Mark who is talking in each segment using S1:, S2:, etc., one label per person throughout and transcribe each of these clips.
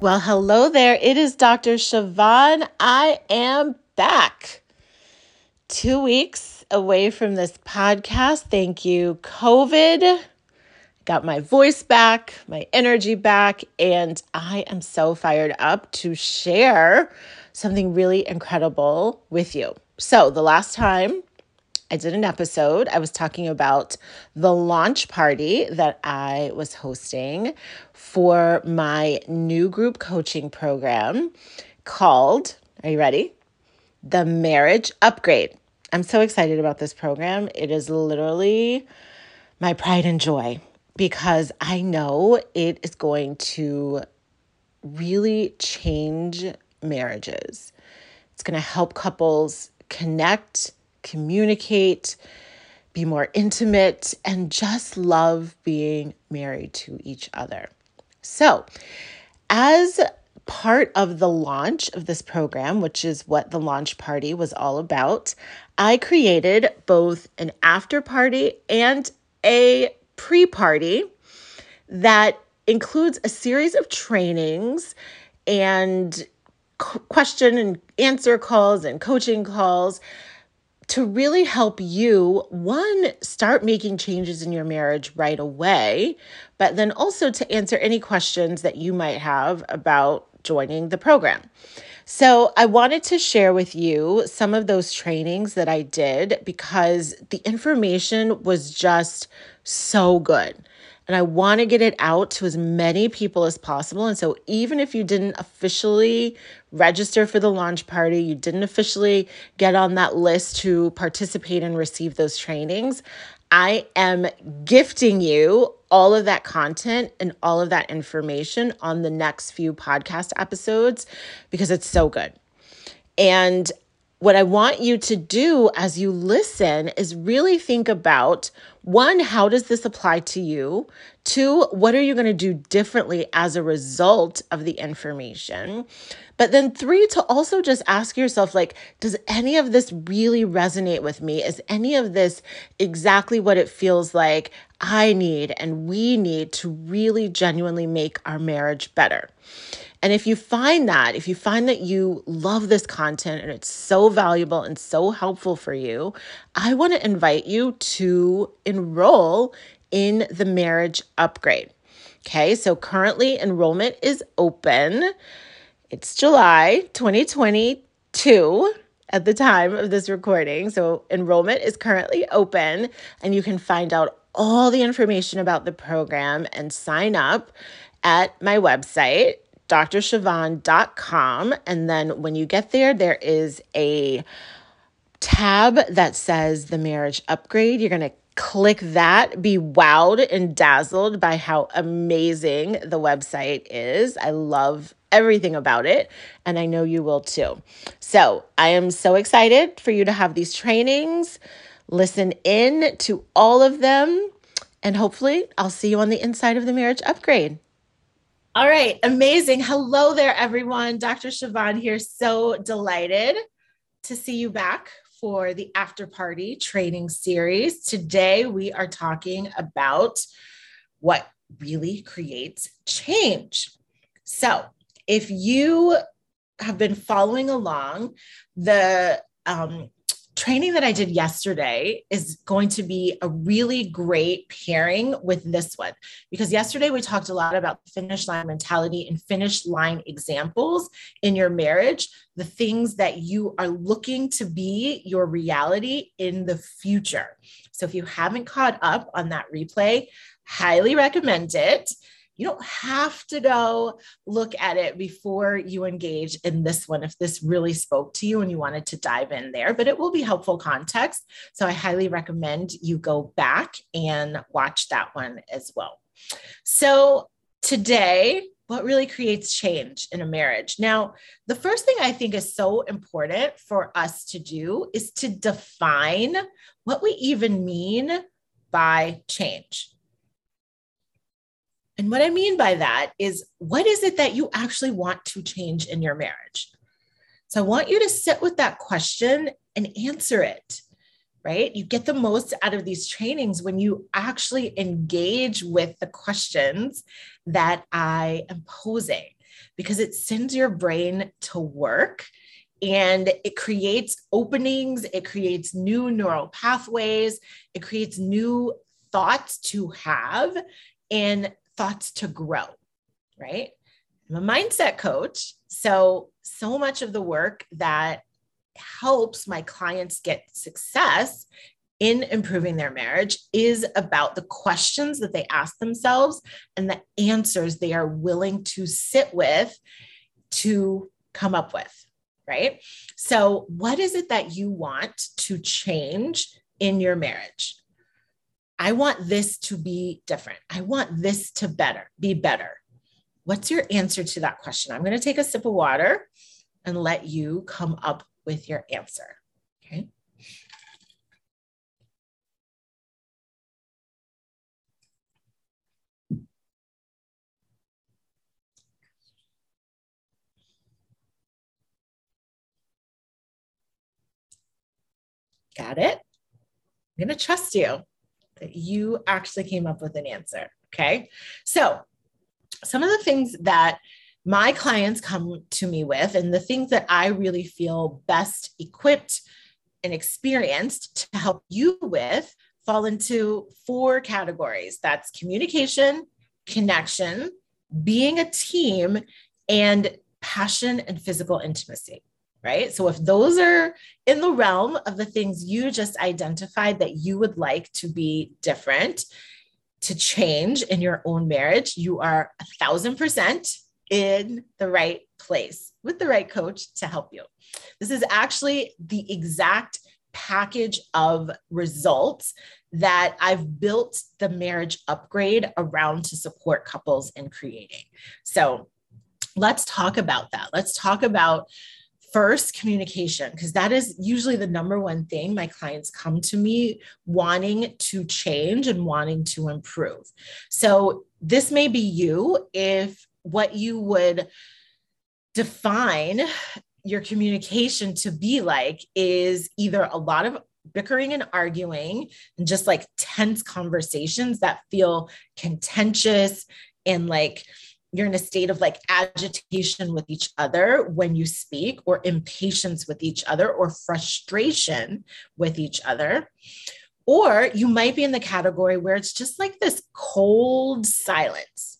S1: Well, hello there. It is Dr. Siobhan. I am back. Two weeks away from this podcast. Thank you, COVID. Got my voice back, my energy back, and I am so fired up to share something really incredible with you. So, the last time I did an episode. I was talking about the launch party that I was hosting for my new group coaching program called, are you ready? The Marriage Upgrade. I'm so excited about this program. It is literally my pride and joy because I know it is going to really change marriages. It's going to help couples connect communicate, be more intimate, and just love being married to each other. So, as part of the launch of this program, which is what the launch party was all about, I created both an after party and a pre party that includes a series of trainings and question and answer calls and coaching calls to really help you, one, start making changes in your marriage right away, but then also to answer any questions that you might have about joining the program. So, I wanted to share with you some of those trainings that I did because the information was just so good and I want to get it out to as many people as possible. And so, even if you didn't officially register for the launch party, you didn't officially get on that list to participate and receive those trainings, I am gifting you all of that content and all of that information on the next few podcast episodes because it's so good. And what I want you to do as you listen is really think about one, how does this apply to you? Two, what are you going to do differently as a result of the information? But then three, to also just ask yourself, like, does any of this really resonate with me? Is any of this exactly what it feels like I need and we need to really genuinely make our marriage better? And if you find that, if you find that you love this content and it's so valuable and so helpful for you, I want to invite you to enroll in the marriage upgrade. Okay, so currently enrollment is open. It's July 2022 at the time of this recording. So enrollment is currently open, and you can find out all the information about the program and sign up at my website, drsiobhan.com. And then when you get there, there is a tab that says the marriage upgrade. You're going to click that, be wowed and dazzled by how amazing the website is. I love everything about it, and I know you will too. So, I am so excited for you to have these trainings. Listen in to all of them, and hopefully, I'll see you on the inside of the marriage upgrade. All right, amazing. Hello there, everyone. Dr. Siobhan here. So delighted to see you back for the after party training series. Today, we are talking about what really creates change. So, if you have been following along, the um, training that I did yesterday is going to be a really great pairing with this one because yesterday we talked a lot about the finish line mentality and finish line examples in your marriage, the things that you are looking to be your reality in the future. So if you haven't caught up on that replay, highly recommend it. You don't have to go look at it before you engage in this one if this really spoke to you and you wanted to dive in there, but it will be helpful context. So I highly recommend you go back and watch that one as well. So today, what really creates change in a marriage? Now, the first thing I think is so important for us to do is to define what we even mean by change. And what I mean by that is what is it that you actually want to change in your marriage? So I want you to sit with that question and answer it, right? You get the most out of these trainings when you actually engage with the questions that I am posing because it sends your brain to work and it creates openings, it creates new neural pathways, it creates new thoughts to have and thoughts to grow, right? I'm a mindset coach. So, so much of the work that helps my clients get success in improving their marriage is about the questions that they ask themselves and the answers they are willing to sit with to come up with, right? So, what is it that you want to change in your marriage? I want this to be different. I want this to better, be better. What's your answer to that question? I'm going to take a sip of water and let you come up with your answer. Okay. Got it? I'm going to trust you that you actually came up with an answer. Okay. So, some of the things that my clients come to me with, and the things that I really feel best equipped and experienced to help you with, fall into four categories that's communication, connection, being a team, and passion and physical intimacy right? So if those are in the realm of the things you just identified that you would like to be different, to change in your own marriage, you are a thousand percent in the right place with the right coach to help you. This is actually the exact package of results that I've built the marriage upgrade around to support couples in creating. So let's talk about that. Let's talk about first communication because that is usually the number one thing my clients come to me wanting to change and wanting to improve. So this may be you if what you would define your communication to be like is either a lot of bickering and arguing and just like tense conversations that feel contentious and like you're in a state of like agitation with each other when you speak, or impatience with each other, or frustration with each other. Or you might be in the category where it's just like this cold silence.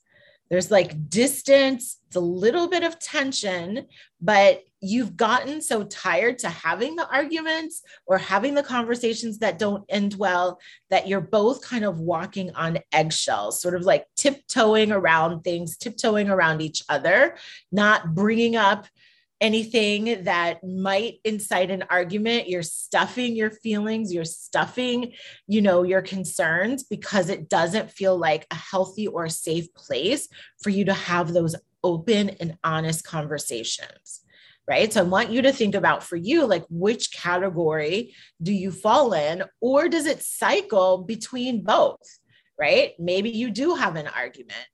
S1: There's like distance, it's a little bit of tension, but you've gotten so tired to having the arguments or having the conversations that don't end well that you're both kind of walking on eggshells, sort of like tiptoeing around things, tiptoeing around each other, not bringing up anything that might incite an argument you're stuffing your feelings you're stuffing you know your concerns because it doesn't feel like a healthy or safe place for you to have those open and honest conversations right? So I want you to think about for you, like which category do you fall in, or does it cycle between both? Right? Maybe you do have an argument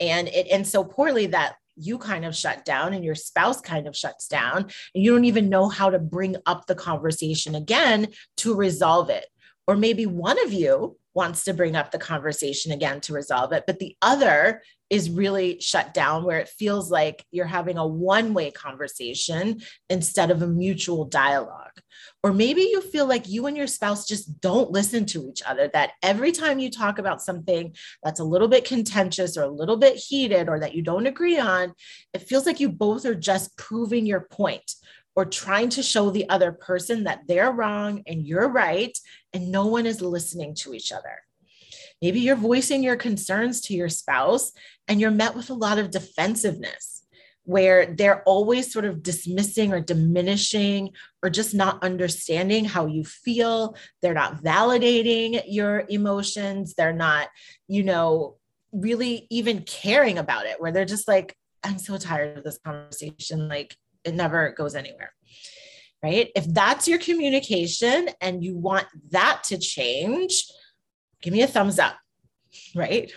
S1: and it ends so poorly that you kind of shut down and your spouse kind of shuts down and you don't even know how to bring up the conversation again to resolve it. Or maybe one of you wants to bring up the conversation again to resolve it, but the other is really shut down where it feels like you're having a one way conversation instead of a mutual dialogue. Or maybe you feel like you and your spouse just don't listen to each other, that every time you talk about something that's a little bit contentious or a little bit heated or that you don't agree on, it feels like you both are just proving your point or trying to show the other person that they're wrong and you're right, and no one is listening to each other. Maybe you're voicing your concerns to your spouse and you're met with a lot of defensiveness where they're always sort of dismissing or diminishing or just not understanding how you feel. They're not validating your emotions. They're not, you know, really even caring about it, where they're just like, I'm so tired of this conversation. Like it never goes anywhere. Right. If that's your communication and you want that to change, give me a thumbs up. Right.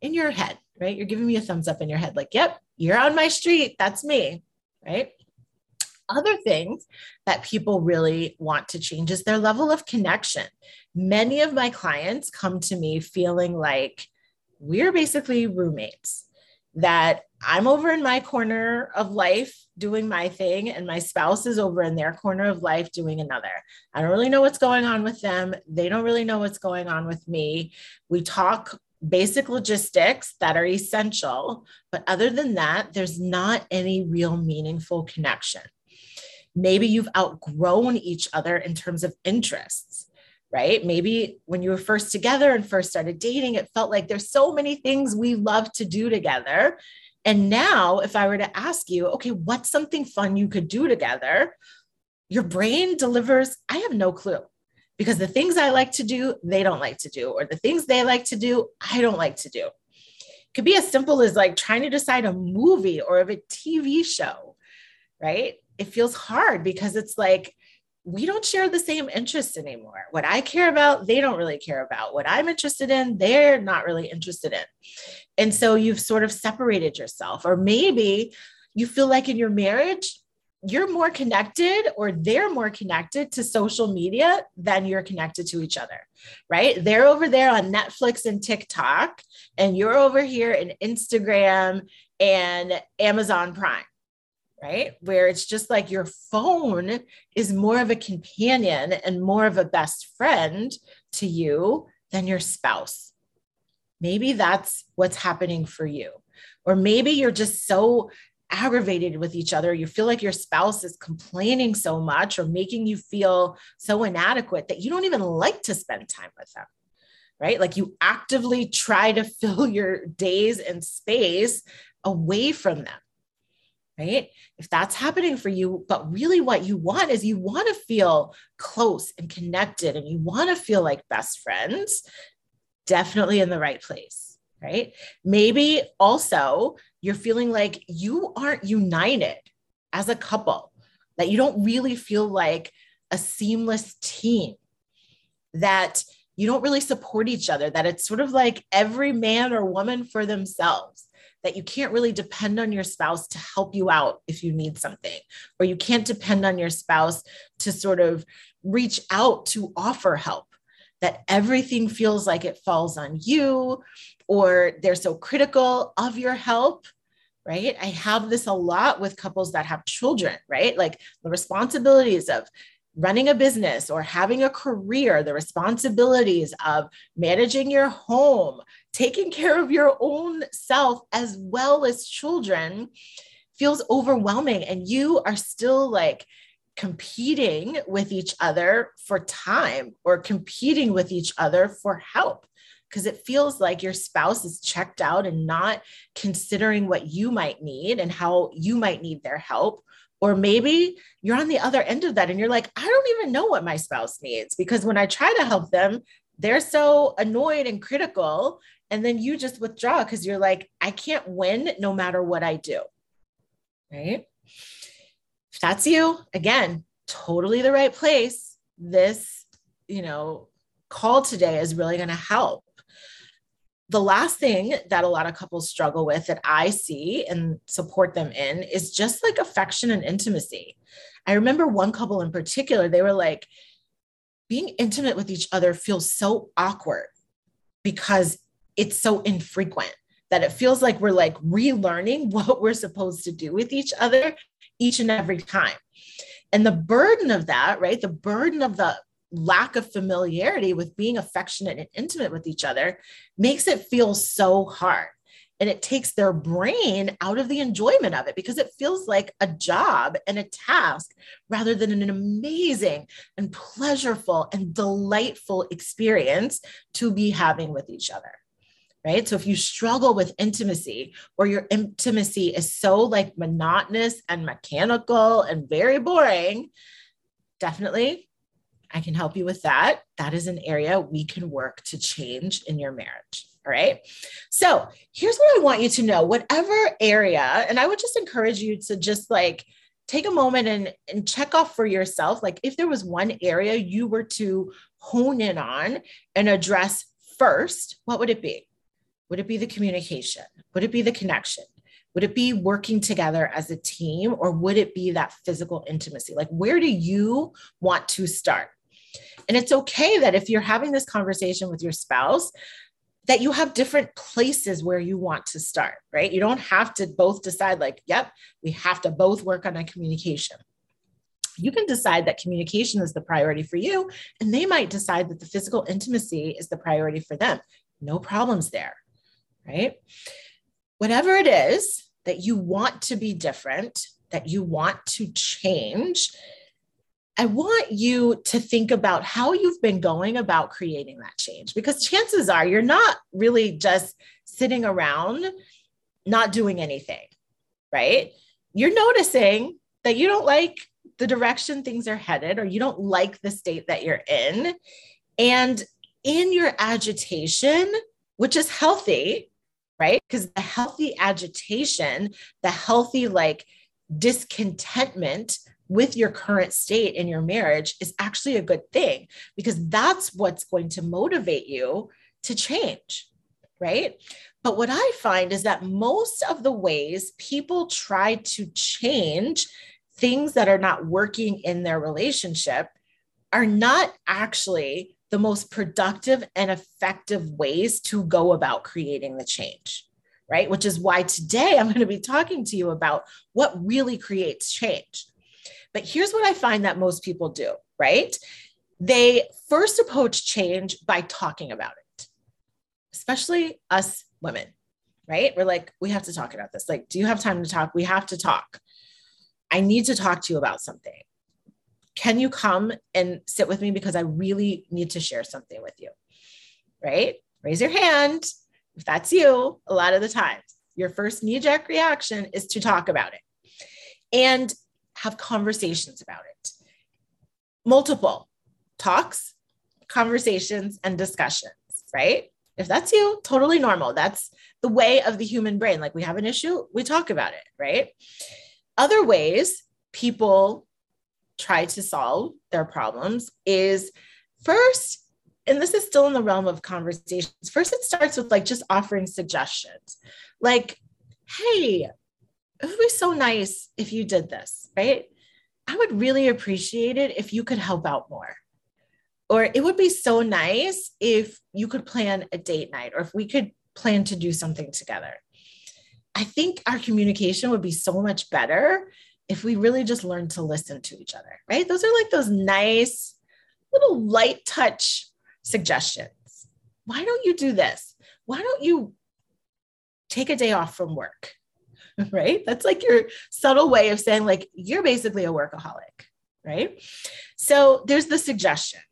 S1: In your head, right? You're giving me a thumbs up in your head, like, yep, you're on my street. That's me. Right. Other things that people really want to change is their level of connection. Many of my clients come to me feeling like we're basically roommates, that I'm over in my corner of life doing my thing, and my spouse is over in their corner of life doing another. I don't really know what's going on with them. They don't really know what's going on with me. We talk basic logistics that are essential. But other than that, there's not any real meaningful connection. Maybe you've outgrown each other in terms of interests, right? Maybe when you were first together and first started dating, it felt like there's so many things we love to do together. And now, if I were to ask you, okay, what's something fun you could do together? Your brain delivers, I have no clue because the things I like to do, they don't like to do, or the things they like to do, I don't like to do. It could be as simple as like trying to decide a movie or of a TV show, right? It feels hard because it's like we don't share the same interests anymore. What I care about, they don't really care about. What I'm interested in, they're not really interested in. And so you've sort of separated yourself, or maybe you feel like in your marriage, you're more connected or they're more connected to social media than you're connected to each other, right? They're over there on Netflix and TikTok, and you're over here in Instagram and Amazon Prime, right? Where it's just like your phone is more of a companion and more of a best friend to you than your spouse. Maybe that's what's happening for you. Or maybe you're just so aggravated with each other. You feel like your spouse is complaining so much or making you feel so inadequate that you don't even like to spend time with them. Right? Like you actively try to fill your days and space away from them. Right? If that's happening for you, but really what you want is you want to feel close and connected and you want to feel like best friends, definitely in the right place right? Maybe also you're feeling like you aren't united as a couple, that you don't really feel like a seamless team, that you don't really support each other, that it's sort of like every man or woman for themselves, that you can't really depend on your spouse to help you out if you need something, or you can't depend on your spouse to sort of reach out to offer help that everything feels like it falls on you or they're so critical of your help right? I have this a lot with couples that have children right? Like the responsibilities of running a business or having a career the responsibilities of managing your home taking care of your own self as well as children feels overwhelming and you are still like competing with each other for time or competing with each other for help because it feels like your spouse is checked out and not considering what you might need and how you might need their help. Or maybe you're on the other end of that and you're like, I don't even know what my spouse needs because when I try to help them, they're so annoyed and critical. And then you just withdraw because you're like, I can't win no matter what I do. Right. If that's you, again, totally the right place. This, you know, call today is really going to help the last thing that a lot of couples struggle with that I see and support them in is just like affection and intimacy. I remember one couple in particular, they were like, being intimate with each other feels so awkward because it's so infrequent that it feels like we're like relearning what we're supposed to do with each other each and every time. And the burden of that, right? The burden of the lack of familiarity with being affectionate and intimate with each other makes it feel so hard. and it takes their brain out of the enjoyment of it because it feels like a job and a task rather than an amazing and pleasurable and delightful experience to be having with each other right so if you struggle with intimacy or your intimacy is so like monotonous and mechanical and very boring definitely I can help you with that. That is an area we can work to change in your marriage. All right. So here's what I want you to know whatever area, and I would just encourage you to just like take a moment and, and check off for yourself. Like if there was one area you were to hone in on and address first, what would it be? Would it be the communication? Would it be the connection? Would it be working together as a team or would it be that physical intimacy? Like, where do you want to start? And it's okay that if you're having this conversation with your spouse, that you have different places where you want to start, right? You don't have to both decide, like, yep, we have to both work on a communication. You can decide that communication is the priority for you, and they might decide that the physical intimacy is the priority for them. No problems there, right? Whatever it is that you want to be different, that you want to change, I want you to think about how you've been going about creating that change because chances are you're not really just sitting around not doing anything, right? You're noticing that you don't like the direction things are headed or you don't like the state that you're in. And in your agitation, which is healthy, right? Because the healthy agitation, the healthy like discontentment with your current state in your marriage is actually a good thing because that's what's going to motivate you to change, right? But what I find is that most of the ways people try to change things that are not working in their relationship are not actually the most productive and effective ways to go about creating the change, right? Which is why today I'm going to be talking to you about what really creates change. But here's what I find that most people do, right? They first approach change by talking about it, especially us women, right? We're like, we have to talk about this. Like, do you have time to talk? We have to talk. I need to talk to you about something. Can you come and sit with me because I really need to share something with you? Right? Raise your hand if that's you. A lot of the times, your first knee jerk reaction is to talk about it. And have conversations about it. Multiple talks, conversations, and discussions, right? If that's you, totally normal. That's the way of the human brain. Like we have an issue, we talk about it, right? Other ways people try to solve their problems is first, and this is still in the realm of conversations. First, it starts with like just offering suggestions. Like, hey, it would be so nice if you did this, right? I would really appreciate it if you could help out more. Or it would be so nice if you could plan a date night or if we could plan to do something together. I think our communication would be so much better if we really just learned to listen to each other, right? Those are like those nice little light touch suggestions. Why don't you do this? Why don't you take a day off from work? right? That's like your subtle way of saying, like, you're basically a workaholic, right? So there's the suggestions.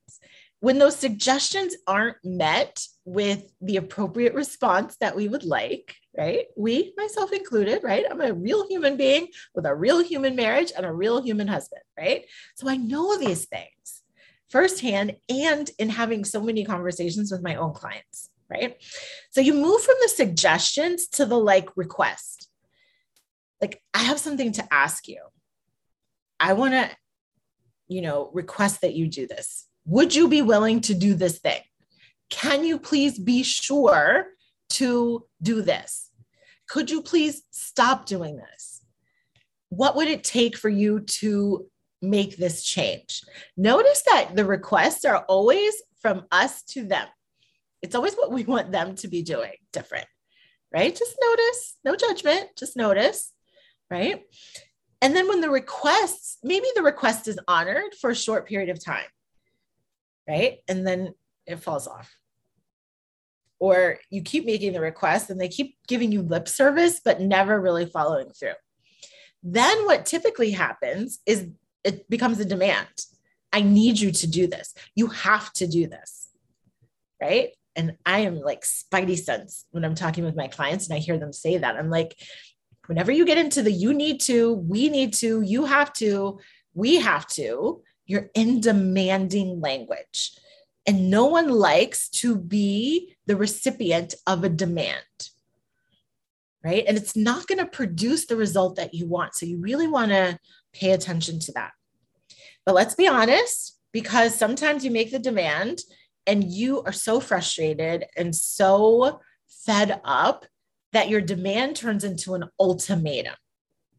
S1: When those suggestions aren't met with the appropriate response that we would like, right? We, myself included, right? I'm a real human being with a real human marriage and a real human husband, right? So I know these things firsthand and in having so many conversations with my own clients, right? So you move from the suggestions to the like request like I have something to ask you. I want to, you know, request that you do this. Would you be willing to do this thing? Can you please be sure to do this? Could you please stop doing this? What would it take for you to make this change? Notice that the requests are always from us to them. It's always what we want them to be doing different, right? Just notice, no judgment, just notice right? And then when the requests, maybe the request is honored for a short period of time, right? And then it falls off. or you keep making the request and they keep giving you lip service, but never really following through. Then what typically happens is it becomes a demand. I need you to do this. You have to do this. Right. And I am like spidey sense when I'm talking with my clients and I hear them say that. I'm like, whenever you get into the you need to, we need to, you have to, we have to, you're in demanding language. And no one likes to be the recipient of a demand. Right. And it's not going to produce the result that you want. So you really want to pay attention to that. But let's be honest, because sometimes you make the demand and you are so frustrated and so fed up that your demand turns into an ultimatum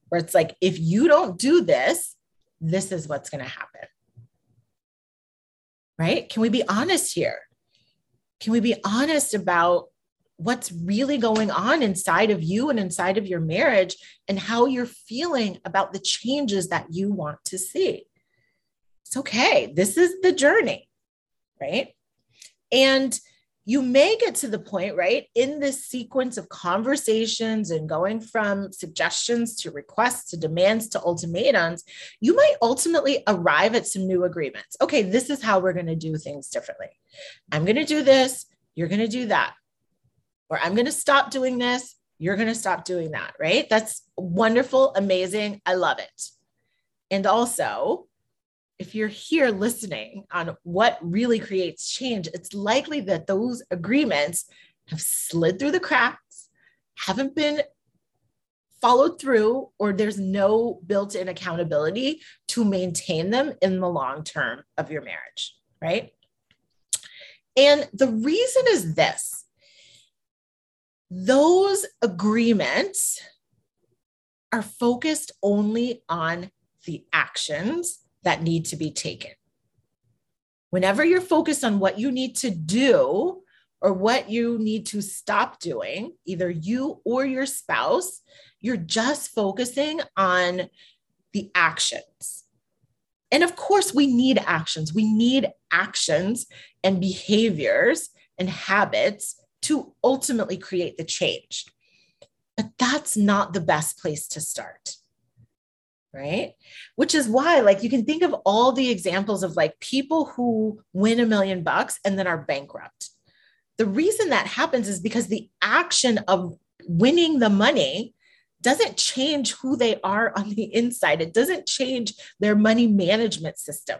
S1: where it's like, if you don't do this, this is what's going to happen right? Can we be honest here? Can we be honest about what's really going on inside of you and inside of your marriage and how you're feeling about the changes that you want to see? It's okay. This is the journey, right? And you may get to the point, right, in this sequence of conversations and going from suggestions to requests to demands to ultimatums, you might ultimately arrive at some new agreements. Okay, this is how we're going to do things differently. I'm going to do this, you're going to do that. Or I'm going to stop doing this, you're going to stop doing that, right? That's wonderful, amazing. I love it. And also, if you're here listening on what really creates change, it's likely that those agreements have slid through the cracks, haven't been followed through, or there's no built in accountability to maintain them in the long term of your marriage, right? And the reason is this those agreements are focused only on the actions that need to be taken. Whenever you're focused on what you need to do or what you need to stop doing, either you or your spouse, you're just focusing on the actions. And of course, we need actions. We need actions and behaviors and habits to ultimately create the change. But that's not the best place to start right? Which is why, like, you can think of all the examples of like people who win a million bucks and then are bankrupt. The reason that happens is because the action of winning the money doesn't change who they are on the inside, it doesn't change their money management system.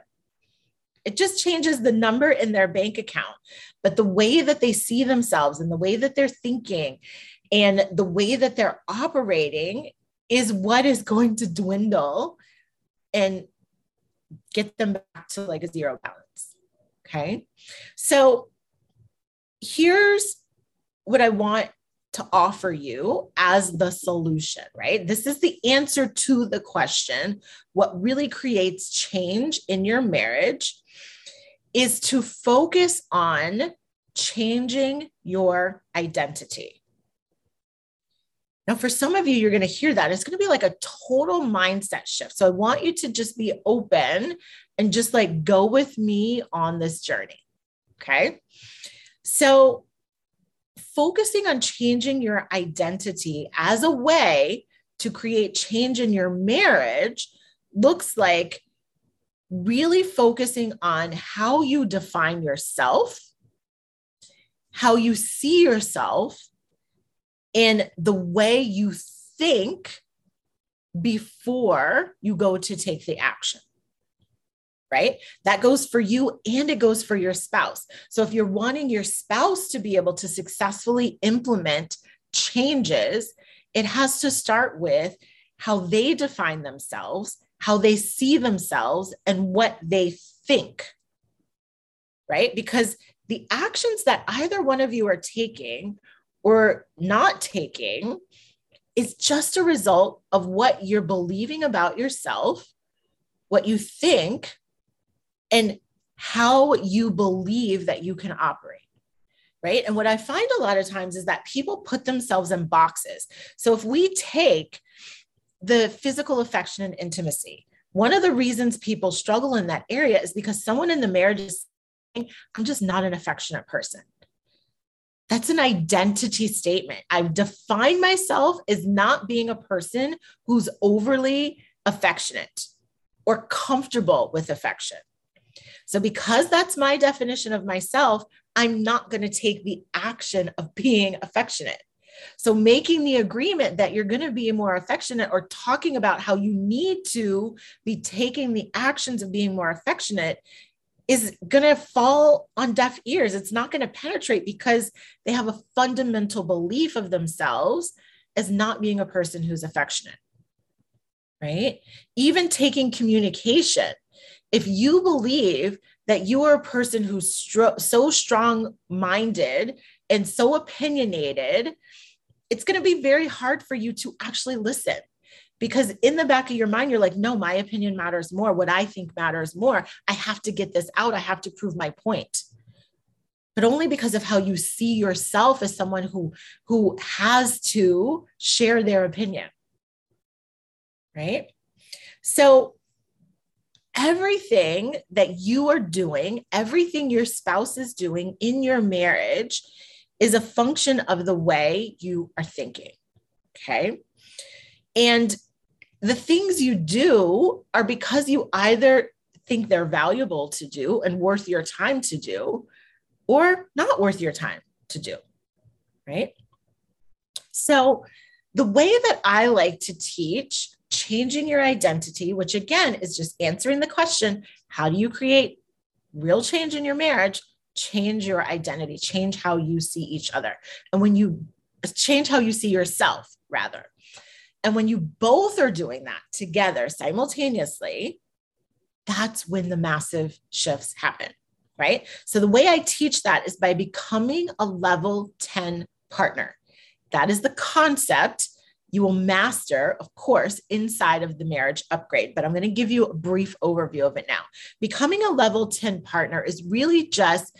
S1: It just changes the number in their bank account. But the way that they see themselves and the way that they're thinking and the way that they're operating is what is going to dwindle and get them back to like a zero balance. Okay. So here's what I want to offer you as the solution, right? This is the answer to the question what really creates change in your marriage is to focus on changing your identity. Now, for some of you, you're going to hear that. It's going to be like a total mindset shift. So I want you to just be open and just like go with me on this journey. Okay. So, focusing on changing your identity as a way to create change in your marriage looks like really focusing on how you define yourself, how you see yourself, in the way you think before you go to take the action. Right? That goes for you and it goes for your spouse. So if you're wanting your spouse to be able to successfully implement changes, it has to start with how they define themselves, how they see themselves, and what they think. Right? Because the actions that either one of you are taking or not taking is just a result of what you're believing about yourself, what you think, and how you believe that you can operate. Right. And what I find a lot of times is that people put themselves in boxes. So if we take the physical affection and intimacy, one of the reasons people struggle in that area is because someone in the marriage is saying, I'm just not an affectionate person That's an identity statement. I've defined myself as not being a person who's overly affectionate or comfortable with affection. So, because that's my definition of myself, I'm not going to take the action of being affectionate. So, making the agreement that you're going to be more affectionate or talking about how you need to be taking the actions of being more affectionate is going to fall on deaf ears. It's not going to penetrate because they have a fundamental belief of themselves as not being a person who's affectionate. Right? Even taking communication. If you believe that you are a person who's stro- so strong minded and so opinionated, it's going to be very hard for you to actually listen because in the back of your mind, you're like, no, my opinion matters more. What I think matters more. I have to get this out. I have to prove my point. But only because of how you see yourself as someone who, who has to share their opinion. Right. So everything that you are doing, everything your spouse is doing in your marriage is a function of the way you are thinking. Okay. And the things you do are because you either think they're valuable to do and worth your time to do, or not worth your time to do. Right. So, the way that I like to teach changing your identity, which again is just answering the question how do you create real change in your marriage? Change your identity, change how you see each other. And when you change how you see yourself, rather. And when you both are doing that together simultaneously, that's when the massive shifts happen, right? So the way I teach that is by becoming a level 10 partner. That is the concept you will master, of course, inside of the marriage upgrade. But I'm going to give you a brief overview of it now. Becoming a level 10 partner is really just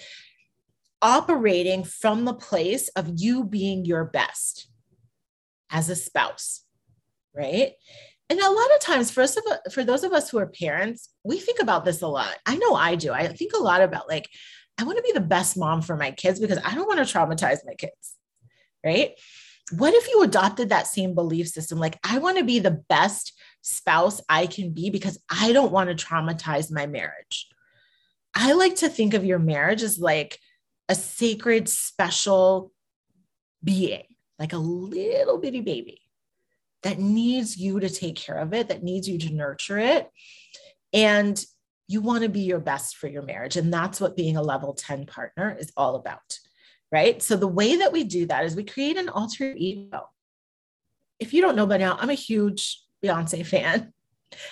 S1: operating from the place of you being your best as a spouse, right? And a lot of times for us for those of us who are parents, we think about this a lot. I know I do. I think a lot about like I want to be the best mom for my kids because I don't want to traumatize my kids. Right? what if you adopted that same belief system? Like, I want to be the best spouse I can be because I don't want to traumatize my marriage. I like to think of your marriage as like a sacred, special being, like a little bitty baby that needs you to take care of it, that needs you to nurture it. And you want to be your best for your marriage. And that's what being a level 10 partner is all about right? So the way that we do that is we create an alter ego. If you don't know by now, I'm a huge Beyonce fan.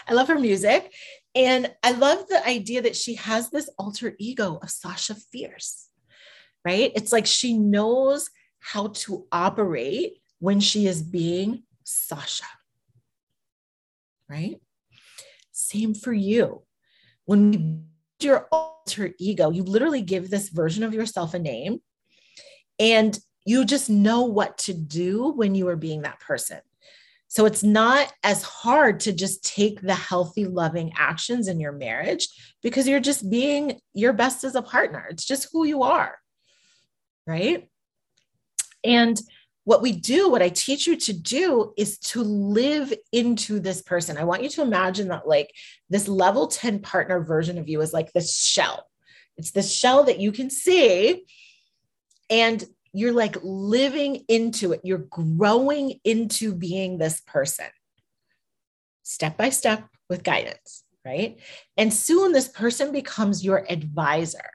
S1: I love her music. And I love the idea that she has this alter ego of Sasha Fierce, right? It's like she knows how to operate when she is being Sasha, right? Same for you. When you your alter ego, you literally give this version of yourself a name and you just know what to do when you are being that person. So it's not as hard to just take the healthy, loving actions in your marriage because you're just being your best as a partner. It's just who you are. Right. And what we do, what I teach you to do is to live into this person. I want you to imagine that, like, this level 10 partner version of you is like this shell. It's this shell that you can see and you're like living into it. You're growing into being this person step by step with guidance, right? And soon this person becomes your advisor,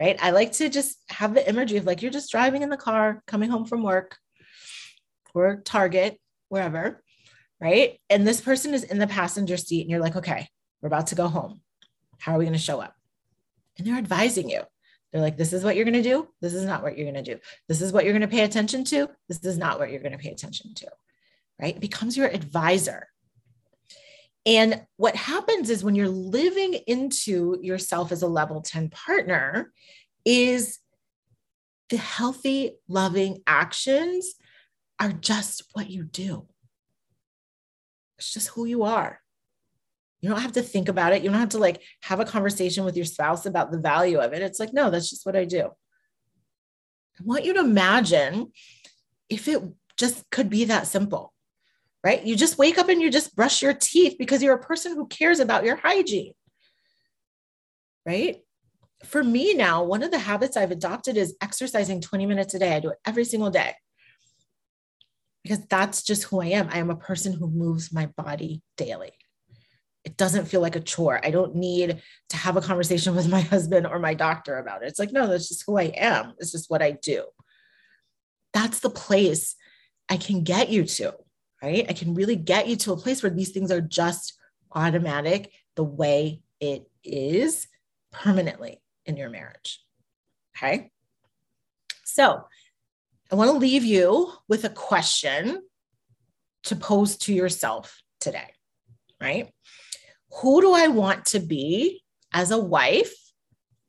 S1: right? I like to just have the imagery of like you're just driving in the car, coming home from work or Target, wherever, right? And this person is in the passenger seat, and you're like, okay, we're about to go home. How are we going to show up? And they're advising you. They're like, this is what you're going to do. This is not what you're going to do. This is what you're going to pay attention to. This is not what you're going to pay attention to. Right? It becomes your advisor. And what happens is when you're living into yourself as a level 10 partner, is the healthy, loving actions are just what you do. It's just who you are. You don't have to think about it. You don't have to like have a conversation with your spouse about the value of it. It's like, no, that's just what I do. I want you to imagine if it just could be that simple, right? You just wake up and you just brush your teeth because you're a person who cares about your hygiene, right? For me now, one of the habits I've adopted is exercising 20 minutes a day. I do it every single day because that's just who I am. I am a person who moves my body daily. It doesn't feel like a chore. I don't need to have a conversation with my husband or my doctor about it. It's like, no, that's just who I am. It's just what I do. That's the place I can get you to, right? I can really get you to a place where these things are just automatic the way it is permanently in your marriage. Okay. So I want to leave you with a question to pose to yourself today, right? Who do I want to be as a wife,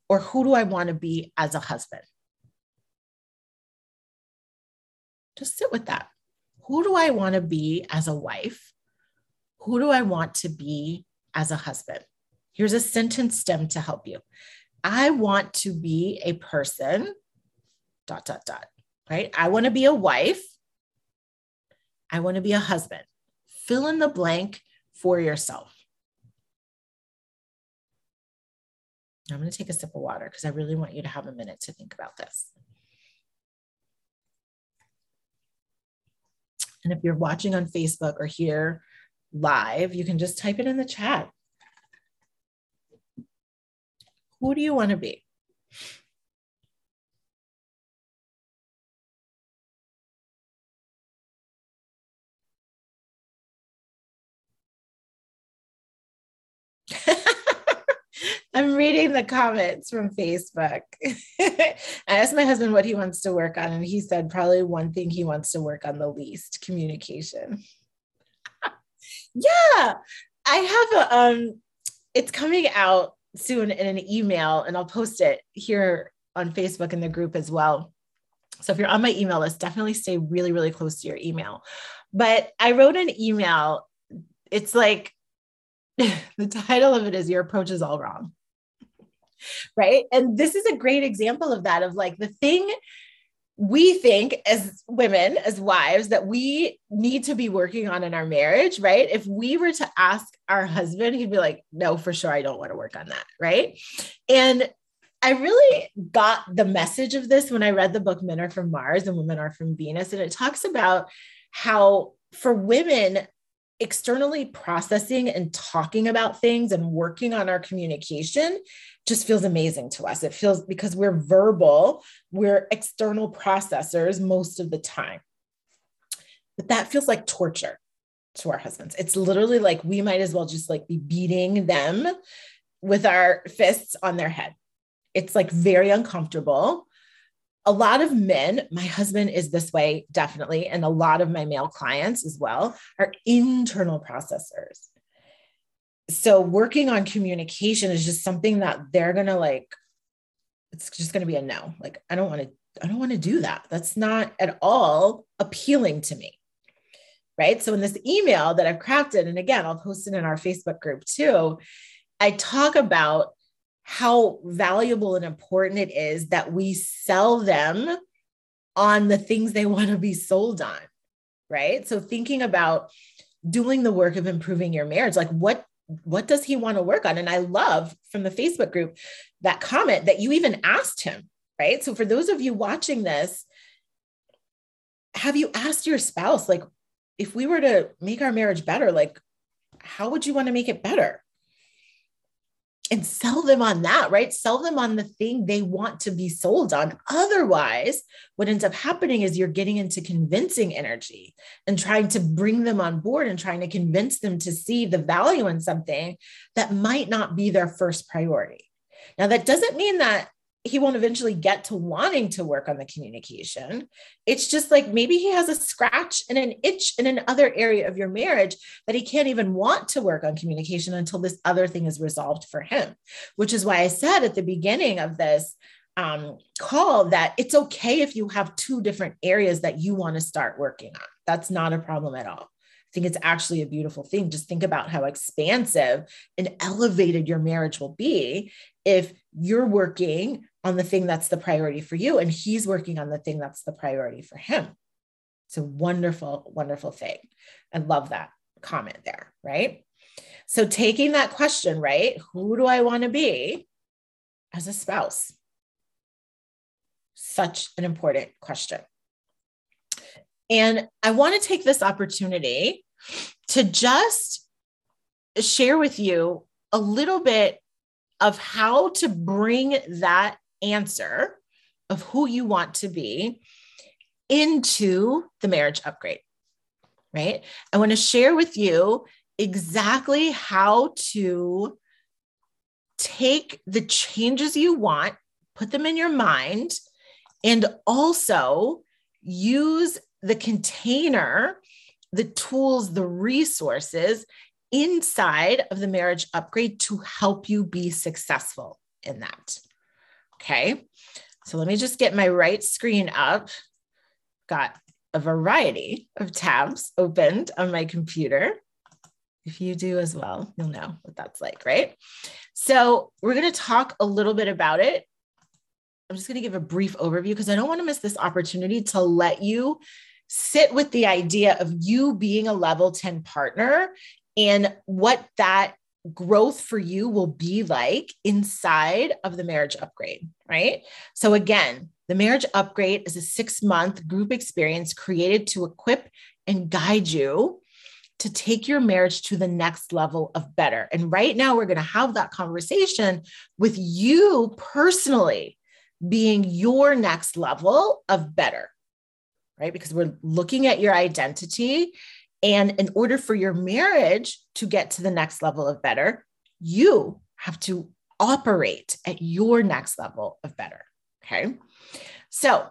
S1: or who do I want to be as a husband? Just sit with that. Who do I want to be as a wife? Who do I want to be as a husband? Here's a sentence stem to help you. I want to be a person, dot, dot, dot right? I want to be a wife. I want to be a husband. Fill in the blank for yourself. I'm going to take a sip of water because I really want you to have a minute to think about this. And if you're watching on Facebook or here live, you can just type it in the chat. Who do you want to be? I'm reading the comments from Facebook. I asked my husband what he wants to work on, and he said probably one thing he wants to work on the least communication. yeah, I have a um it's coming out soon in an email, and I'll post it here on Facebook in the group as well. So if you're on my email list, definitely stay really, really close to your email. But I wrote an email. It's like the title of it is Your Approach is All Wrong. Right. And this is a great example of that, of like the thing we think as women, as wives, that we need to be working on in our marriage, right? If we were to ask our husband, he'd be like, no, for sure, I don't want to work on that. Right. And I really got the message of this when I read the book Men Are From Mars and Women Are From Venus. And it talks about how for women, externally processing and talking about things and working on our communication just feels amazing to us. It feels because we're verbal, we're external processors most of the time. But that feels like torture to our husbands. It's literally like we might as well just like be beating them with our fists on their head. It's like very uncomfortable a lot of men, my husband is this way, definitely, and a lot of my male clients as well are internal processors. So, working on communication is just something that they're going to like, it's just going to be a no. Like, I don't want to, I don't want to do that. That's not at all appealing to me. Right. So, in this email that I've crafted, and again, I'll post it in our Facebook group too, I talk about how valuable and important it is that we sell them on the things they want to be sold on. Right. So thinking about doing the work of improving your marriage, like what what does he want to work on? And I love from the Facebook group that comment that you even asked him, right? So for those of you watching this, have you asked your spouse, like, if we were to make our marriage better, like, how would you want to make it better? And sell them on that, right? Sell them on the thing they want to be sold on. Otherwise, what ends up happening is you're getting into convincing energy and trying to bring them on board and trying to convince them to see the value in something that might not be their first priority. Now, that doesn't mean that he won't eventually get to wanting to work on the communication. It's just like maybe he has a scratch and an itch in another area of your marriage that he can't even want to work on communication until this other thing is resolved for him, which is why I said at the beginning of this um, call that it's okay if you have two different areas that you want to start working on. That's not a problem at all. I think it's actually a beautiful thing. Just think about how expansive and elevated your marriage will be if you're working on the thing that's the priority for you and he's working on the thing that's the priority for him. It's a wonderful, wonderful thing. I love that comment there, right? So, taking that question, right? Who do I want to be as a spouse? Such an important question. And I want to take this opportunity to just share with you a little bit of how to bring that answer of who you want to be into the marriage upgrade, right? I want to share with you exactly how to take the changes you want, put them in your mind, and also use the container, the tools, the resources inside of the marriage upgrade to help you be successful in that. Okay. So let me just get my right screen up. Got a variety of tabs opened on my computer. If you do as well, you'll know what that's like, right? So, we're going to talk a little bit about it. I'm just going to give a brief overview because I don't want to miss this opportunity to let you sit with the idea of you being a level 10 partner and what that growth for you will be like inside of the marriage upgrade, right? So, again, the marriage upgrade is a six month group experience created to equip and guide you to take your marriage to the next level of better. And right now, we're going to have that conversation with you personally being your next level of better right? Because we're looking at your identity. And in order for your marriage to get to the next level of better, you have to operate at your next level of better. Okay. So,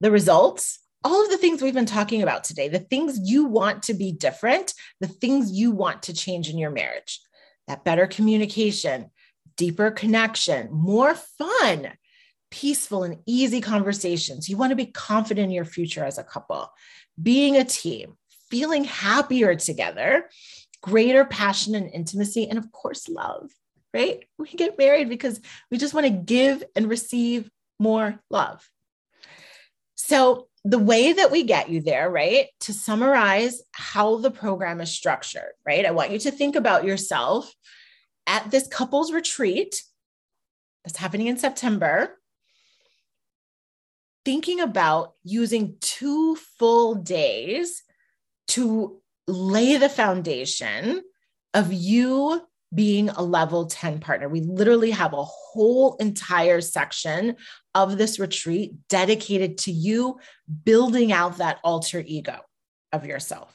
S1: the results, all of the things we've been talking about today, the things you want to be different, the things you want to change in your marriage, that better communication, deeper connection, more fun, peaceful and easy conversations. You want to be confident in your future as a couple, being a team, feeling happier together, greater passion and intimacy, and of course, love, right? We get married because we just want to give and receive more love. So, the way that we get you there, right? To summarize how the program is structured, right? I want you to think about yourself at this couples retreat that's happening in September thinking about using two full days to lay the foundation of you being a level 10 partner. We literally have a whole entire section of this retreat dedicated to you building out that alter ego of yourself.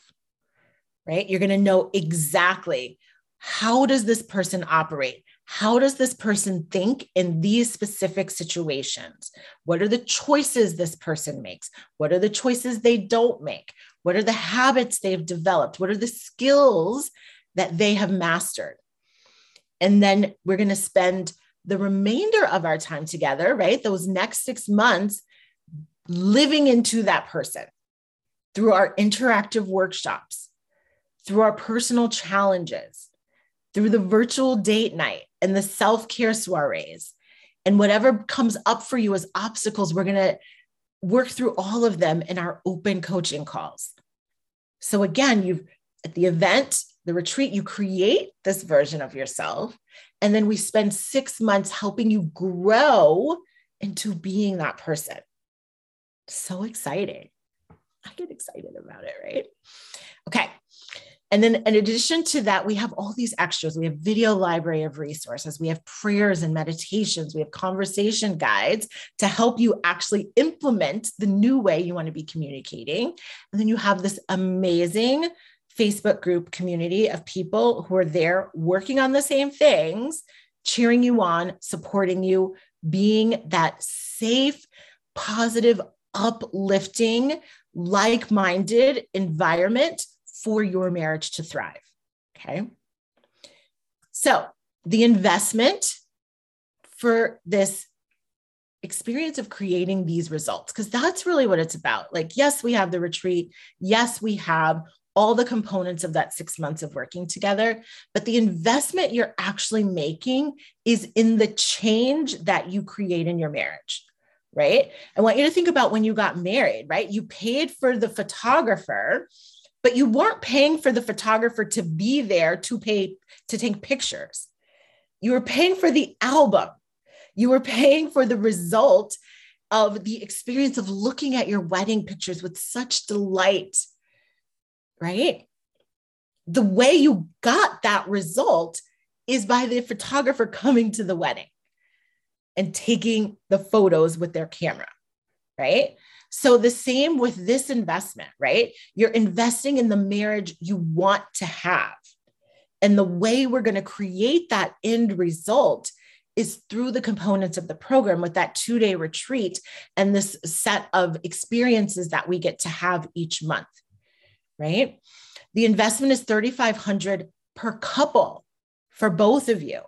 S1: Right? You're going to know exactly how does this person operate? How does this person think in these specific situations? What are the choices this person makes? What are the choices they don't make? What are the habits they've developed? What are the skills that they have mastered? And then we're going to spend the remainder of our time together, right? Those next six months living into that person through our interactive workshops, through our personal challenges, through the virtual date night and the self care soirees and whatever comes up for you as obstacles, we're going to work through all of them in our open coaching calls. So, again, you've at the event, the retreat, you create this version of yourself. And then we spend six months helping you grow into being that person. So exciting. I get excited about it, right? Okay. And then in addition to that, we have all these extras. We have video library of resources. We have prayers and meditations. We have conversation guides to help you actually implement the new way you want to be communicating. And then you have this amazing Facebook group community of people who are there working on the same things, cheering you on, supporting you, being that safe, positive, uplifting, like minded environment for your marriage to thrive. Okay. So the investment for this experience of creating these results because that's really what it's about. Like, yes, we have the retreat. Yes, we have all the components of that six months of working together. But the investment you're actually making is in the change that you create in your marriage, right? I want you to think about when you got married, right? You paid for the photographer, but you weren't paying for the photographer to be there to pay to take pictures. You were paying for the album. You were paying for the result of the experience of looking at your wedding pictures with such delight right? The way you got that result is by the photographer coming to the wedding and taking the photos with their camera, right? So, the same with this investment, right? You're investing in the marriage you want to have. And the way we're going to create that end result is through the components of the program with that two day retreat and this set of experiences that we get to have each month right? The investment is 3500 per couple for both of you,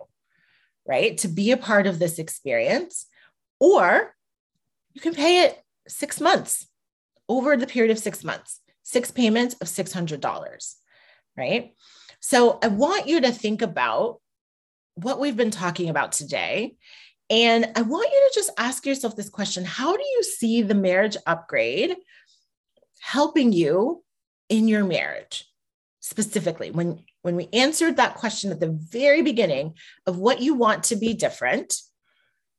S1: right? To be a part of this experience or you can pay it 6 months over the period of 6 months. Six payments of $600, right? So I want you to think about what we've been talking about today. And I want you to just ask yourself this question How do you see the marriage upgrade helping you in your marriage specifically when when we answered that question at the very beginning of what you want to be different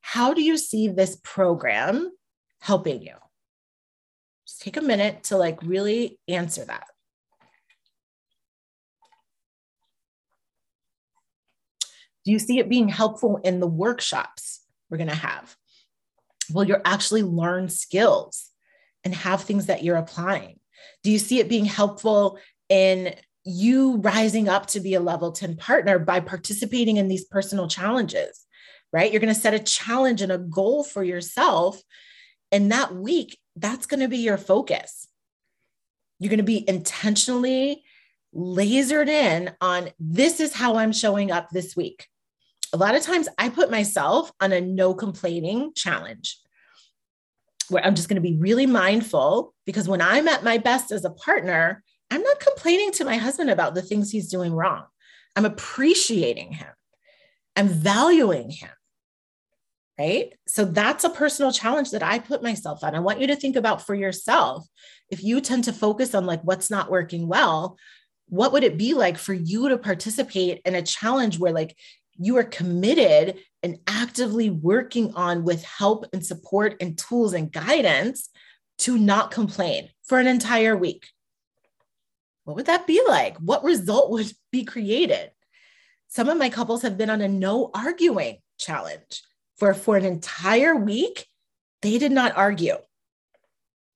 S1: how do you see this program helping you just take a minute to like really answer that do you see it being helpful in the workshops we're going to have will you actually learn skills and have things that you're applying do you see it being helpful in you rising up to be a level 10 partner by participating in these personal challenges? Right? You're going to set a challenge and a goal for yourself. And that week, that's going to be your focus. You're going to be intentionally lasered in on this is how I'm showing up this week. A lot of times I put myself on a no complaining challenge where I'm just going to be really mindful because when I'm at my best as a partner, I'm not complaining to my husband about the things he's doing wrong. I'm appreciating him. I'm valuing him. Right. So that's a personal challenge that I put myself on. I want you to think about for yourself. If you tend to focus on like what's not working well, what would it be like for you to participate in a challenge where like you are committed and actively working on with help and support and tools and guidance to not complain for an entire week. What would that be like? What result would be created? Some of my couples have been on a no arguing challenge for, for an entire week. They did not argue.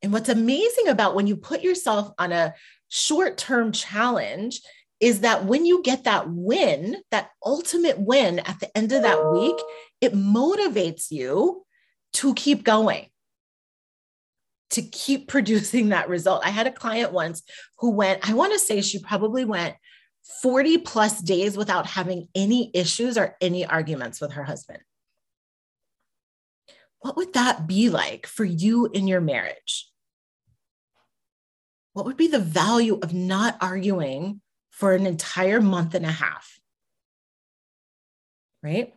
S1: And what's amazing about when you put yourself on a short term challenge is that when you get that win, that ultimate win at the end of that week, it motivates you to keep going, to keep producing that result. I had a client once who went, I want to say she probably went 40 plus days without having any issues or any arguments with her husband. What would that be like for you in your marriage? What would be the value of not arguing for an entire month and a half. Right?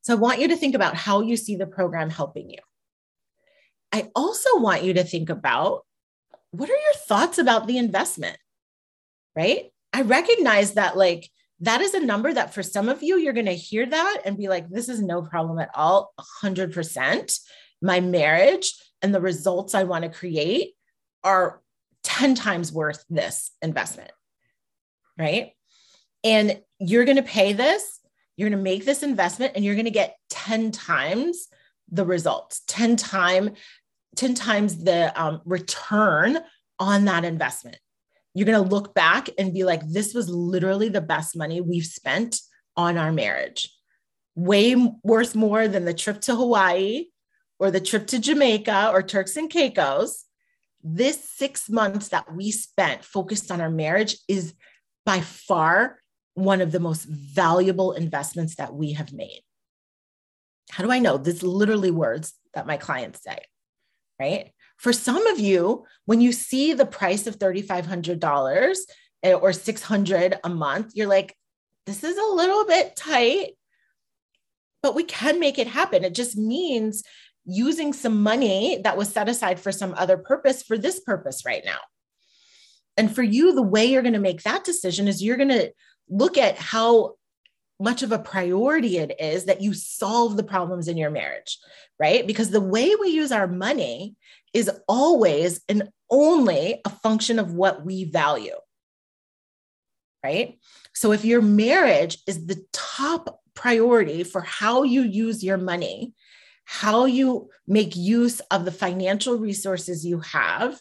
S1: So I want you to think about how you see the program helping you. I also want you to think about what are your thoughts about the investment? Right? I recognize that, like, that is a number that for some of you, you're going to hear that and be like, this is no problem at all. 100%. My marriage and the results I want to create are 10 times worth this investment right? And you're going to pay this, you're going to make this investment, and you're going to get 10 times the results, 10 time, 10 times the um, return on that investment. You're going to look back and be like, this was literally the best money we've spent on our marriage. Way worth more than the trip to Hawaii or the trip to Jamaica or Turks and Caicos. This six months that we spent focused on our marriage is by far one of the most valuable investments that we have made. How do I know? This literally words that my clients say, right? For some of you, when you see the price of $3,500 eh, or 600 a month, you're like, this is a little bit tight, but we can make it happen. It just means using some money that was set aside for some other purpose for this purpose right now. And for you, the way you're going to make that decision is you're going to look at how much of a priority it is that you solve the problems in your marriage, right? Because the way we use our money is always and only a function of what we value, right? So if your marriage is the top priority for how you use your money, how you make use of the financial resources you have,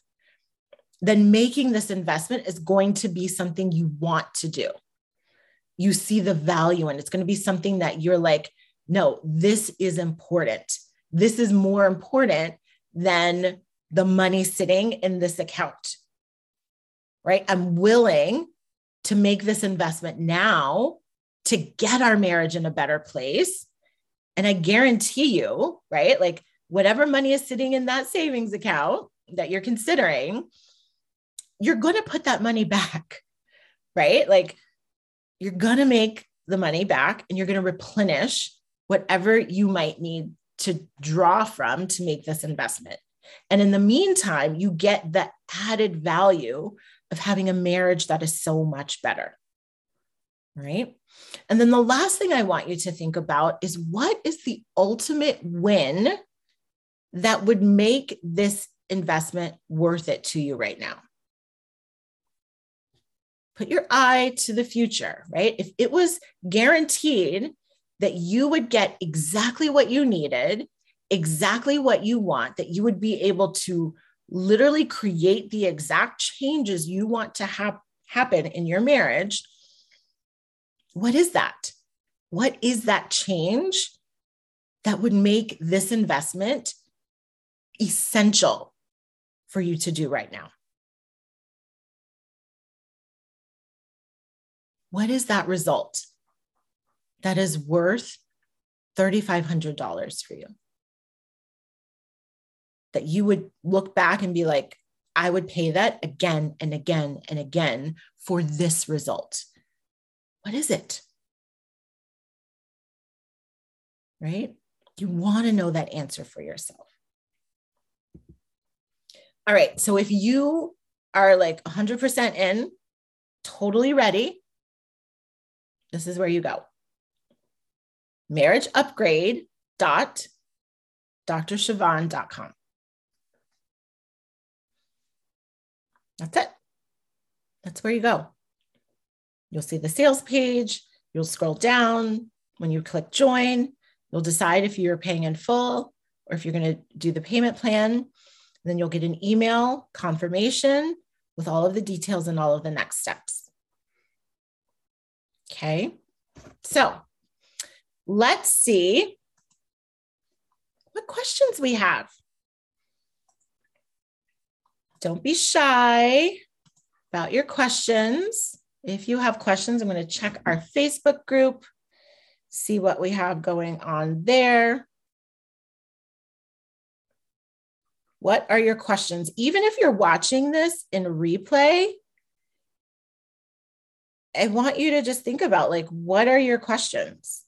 S1: then making this investment is going to be something you want to do. You see the value and it's going to be something that you're like, no, this is important. This is more important than the money sitting in this account. Right? I'm willing to make this investment now to get our marriage in a better place. And I guarantee you, right? Like whatever money is sitting in that savings account that you're considering, you're going to put that money back, right? Like you're going to make the money back and you're going to replenish whatever you might need to draw from to make this investment. And in the meantime, you get the added value of having a marriage that is so much better. Right. And then the last thing I want you to think about is what is the ultimate win that would make this investment worth it to you right now? Put your eye to the future, right? If it was guaranteed that you would get exactly what you needed, exactly what you want, that you would be able to literally create the exact changes you want to have happen in your marriage, what is that? What is that change that would make this investment essential for you to do right now? What is that result that is worth $3,500 for you? That you would look back and be like, I would pay that again and again and again for this result. What is it? Right? You want to know that answer for yourself. All right. So if you are like 100% in, totally ready, this is where you go. Marriage upgrade dot drshavon.com. That's it. That's where you go. You'll see the sales page. You'll scroll down. When you click join, you'll decide if you're paying in full or if you're going to do the payment plan. Then you'll get an email confirmation with all of the details and all of the next steps. Okay, so let's see what questions we have. Don't be shy about your questions. If you have questions, I'm going to check our Facebook group, see what we have going on there. What are your questions? Even if you're watching this in replay, I want you to just think about like, what are your questions?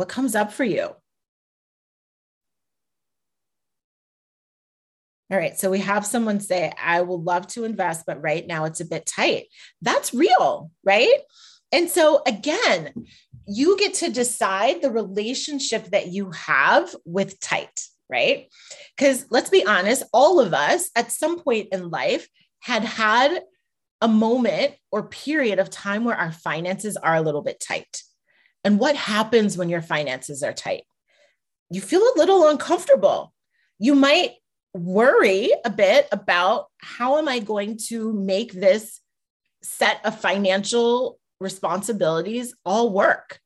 S1: What comes up for you? All right. So we have someone say, I would love to invest, but right now it's a bit tight. That's real, right? And so again, you get to decide the relationship that you have with tight, right? Because let's be honest, all of us at some point in life had had a moment or period of time where our finances are a little bit tight. And what happens when your finances are tight? You feel a little uncomfortable. You might worry a bit about how am I going to make this set of financial responsibilities all work?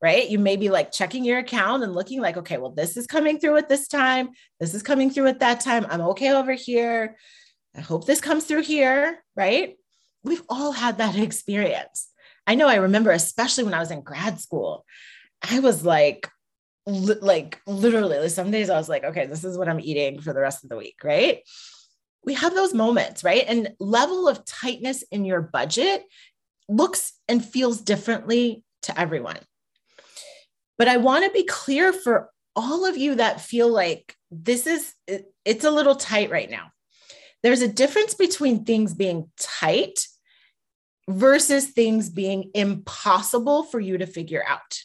S1: Right? You may be like checking your account and looking like, okay, well, this is coming through at this time. This is coming through at that time. I'm okay over here. I hope this comes through here. Right? We've all had that experience. I know I remember, especially when I was in grad school, I was like, li- like literally some days I was like, okay, this is what I'm eating for the rest of the week, right? We have those moments, right? And level of tightness in your budget looks and feels differently to everyone. But I want to be clear for all of you that feel like this is it's a little tight right now. There's a difference between things being tight versus things being impossible for you to figure out.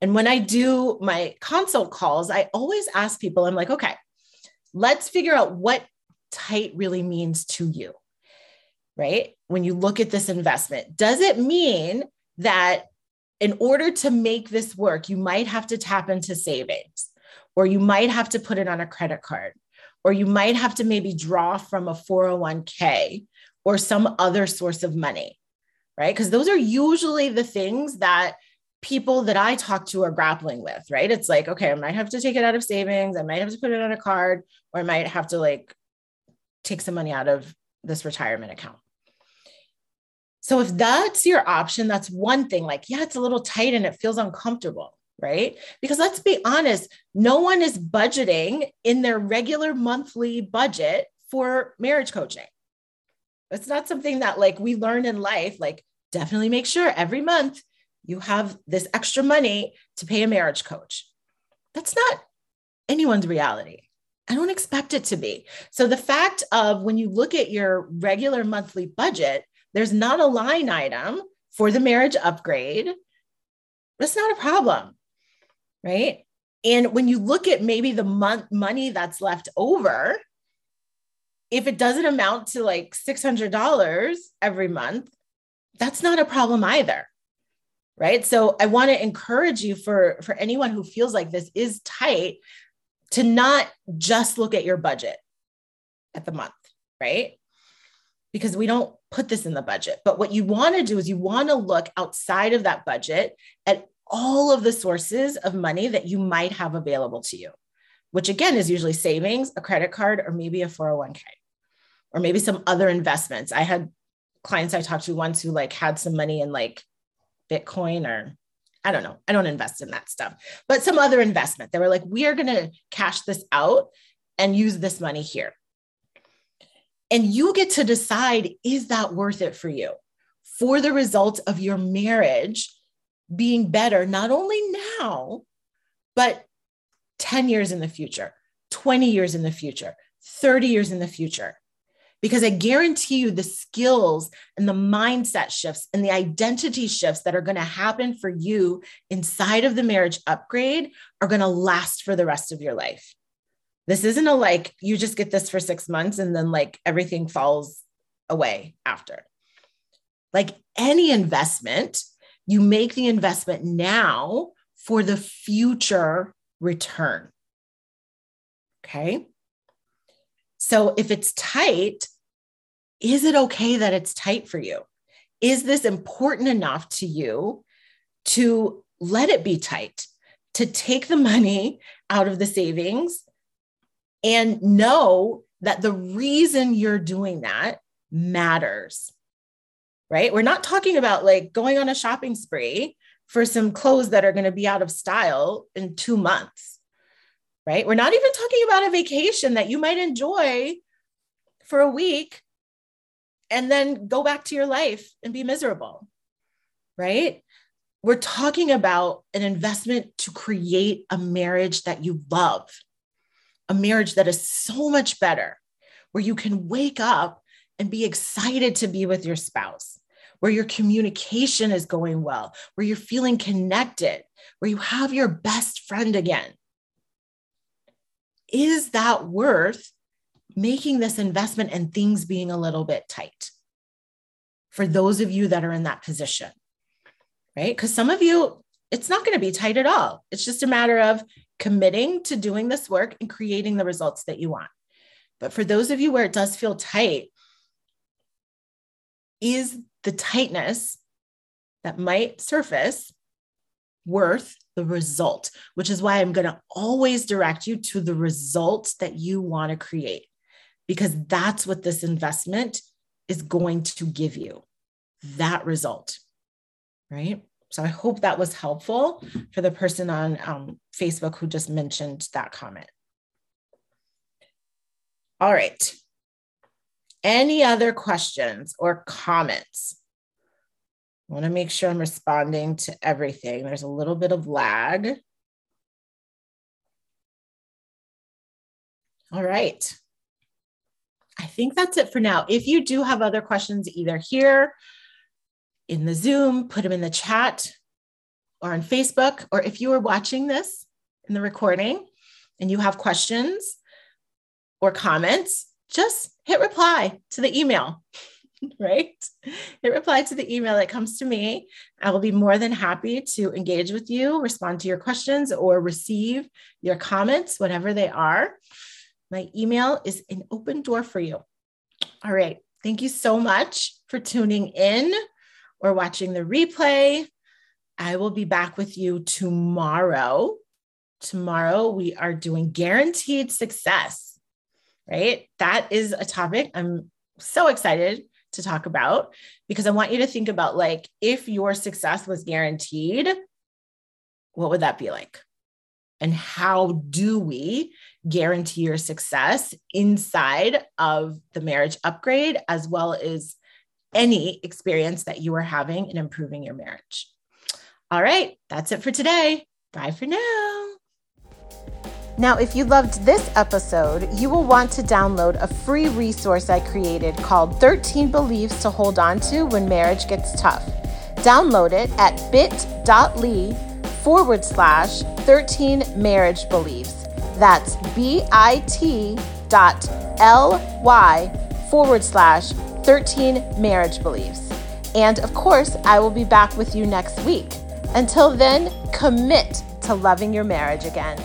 S1: And when I do my consult calls, I always ask people, I'm like, okay, let's figure out what tight really means to you, right? When you look at this investment, does it mean that in order to make this work, you might have to tap into savings, or you might have to put it on a credit card, or you might have to maybe draw from a 401k or some other source of money, right? Because those are usually the things that people that I talk to are grappling with, right? It's like, okay, I might have to take it out of savings, I might have to put it on a card, or I might have to like take some money out of this retirement account. So if that's your option, that's one thing. Like, yeah, it's a little tight and it feels uncomfortable, right? Because let's be honest, no one is budgeting in their regular monthly budget for marriage coaching. It's not something that like we learn in life. Like, definitely make sure every month you have this extra money to pay a marriage coach. That's not anyone's reality. I don't expect it to be. So the fact of when you look at your regular monthly budget, there's not a line item for the marriage upgrade. That's not a problem. Right. And when you look at maybe the month money that's left over, if it doesn't amount to like $600 every month, that's not a problem either right? So i want to encourage you for for anyone who feels like this is tight to not just look at your budget at the month right? Because we don't put this in the budget but what you want to do is you want to look outside of that budget at all of the sources of money that you might have available to you which again is usually savings a credit card or maybe a 401k or maybe some other investments i had clients i talked to once who like had some money in like Bitcoin or I don't know. I don't invest in that stuff, but some other investment. They were like, we are going to cash this out and use this money here. And you get to decide is that worth it for you for the result of your marriage being better, not only now, but 10 years in the future, 20 years in the future, 30 years in the future because I guarantee you the skills and the mindset shifts and the identity shifts that are going to happen for you inside of the marriage upgrade are going to last for the rest of your life. This isn't a like you just get this for six months and then like everything falls away after. Like any investment, you make the investment now for the future return. Okay. So if it's tight, is it okay that it's tight for you? Is this important enough to you to let it be tight, to take the money out of the savings and know that the reason you're doing that matters? Right? We're not talking about like going on a shopping spree for some clothes that are going to be out of style in two months. Right? We're not even talking about a vacation that you might enjoy for a week and then go back to your life and be miserable, right? We're talking about an investment to create a marriage that you love, a marriage that is so much better, where you can wake up and be excited to be with your spouse, where your communication is going well, where you're feeling connected, where you have your best friend again. Is that worth making this investment and things being a little bit tight for those of you that are in that position, right? Because some of you, it's not going to be tight at all. It's just a matter of committing to doing this work and creating the results that you want. But for those of you where it does feel tight, is the tightness that might surface worth the result, which is why I'm going to always direct you to the results that you want to create because that's what this investment is going to give you that result. Right. So I hope that was helpful for the person on um, Facebook who just mentioned that comment. All right. Any other questions or comments? I want to make sure I'm responding to everything. There's a little bit of lag. All right. I think that's it for now. If you do have other questions, either here in the Zoom, put them in the chat or on Facebook, or if you are watching this in the recording and you have questions or comments, just hit reply to the email, right? Hit reply to the email that comes to me. I will be more than happy to engage with you, respond to your questions, or receive your comments, whatever they are. My email is an open door for you. All right. Thank you so much for tuning in or watching the replay. I will be back with you tomorrow. Tomorrow, we are doing guaranteed success, right? That is a topic I'm so excited to talk about because I want you to think about like if your success was guaranteed, what would that be like? And how do we guarantee your success inside of the marriage upgrade as well as any experience that you are having in improving your marriage? All right, that's it for today. Bye for now. Now, if you loved this episode, you will want to download a free resource I created called 13 Beliefs to Hold On to When Marriage Gets Tough. Download it at bit.ly forward slash 13 marriage beliefs. That's bit dot ly forward slash 13 marriage beliefs. And of course, I will be back with you next week. Until then, commit to loving your marriage again.